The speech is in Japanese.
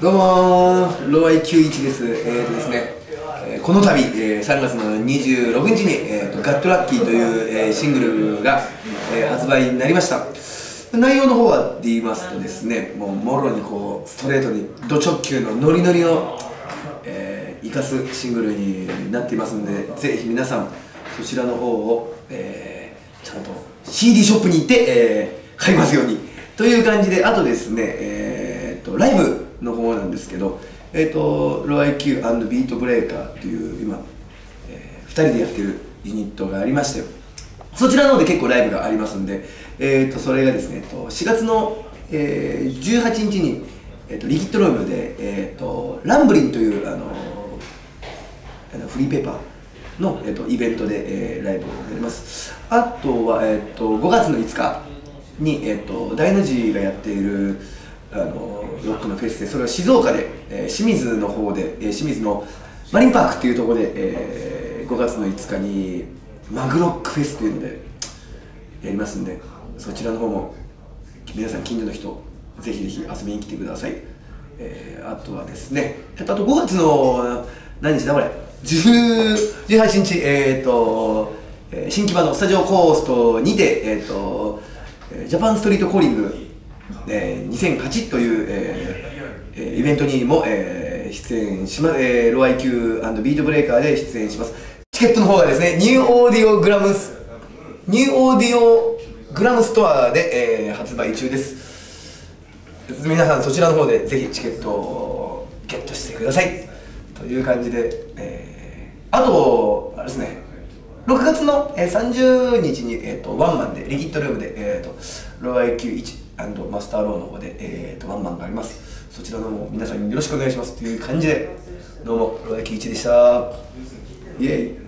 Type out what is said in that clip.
どうもー。ロアイ91です。えーとですね、えーこの度、えー3月の26日に、えーと「ガットラッキー」という、えーシングルが、えー発売になりました。内容の方はで言いますとですねもうもろにこうストレートにド直球のノリノリの、えー生かすシングルになっていますのでぜひ皆さんそちらの方を、えーちゃんと CD ショップに行って、えー買いますように。という感じであとですね、えー、とライブの方なんですけど、えー、とロアイ Q& ビートブレーカーっていう今、え2人でやってるユニットがありましてそちらの方で結構ライブがありますんで、えー、とそれがですね、えーと4月の、えー18日に、えー、とリキッドルームで、えー、とランブリンというあのあのフリーペーパーの、えー、とイベントで、えーライブをやります。あとは、えー、と5月の5日に、えー、と大の字がやっているあのロックのフェスでそれは静岡で、えー清水の方で、えー清水のマリンパークっていうところで、えー5月の5日にマグロックフェスっていうのでやりますんでそちらの方も皆さん近所の人ぜひぜひ遊びに来てください、えーあとはですねあと5月の何日だこれ18日えっ、と、えー新木場の Studio Coast にてえっ、と Japan Street Calling、えー2008という、えーイベントにも、えー出演します、えーロアイ Q& ビートブレーカーで出演します。チケットの方がですね newaudiogram ス newaudiogram store で、えー発売中です。皆さんそちらの方でぜひチケットをゲットしてください。という感じで、えーあとあれですね6月の、30日に、えー、とワンマンでリキッドルームで、えー、とロア IQ1& マスターローの方で、えー、とワンマンがあります。そちらのも皆さんよろしくお願いします。という感じでどうも黒崎一でした。イエイ。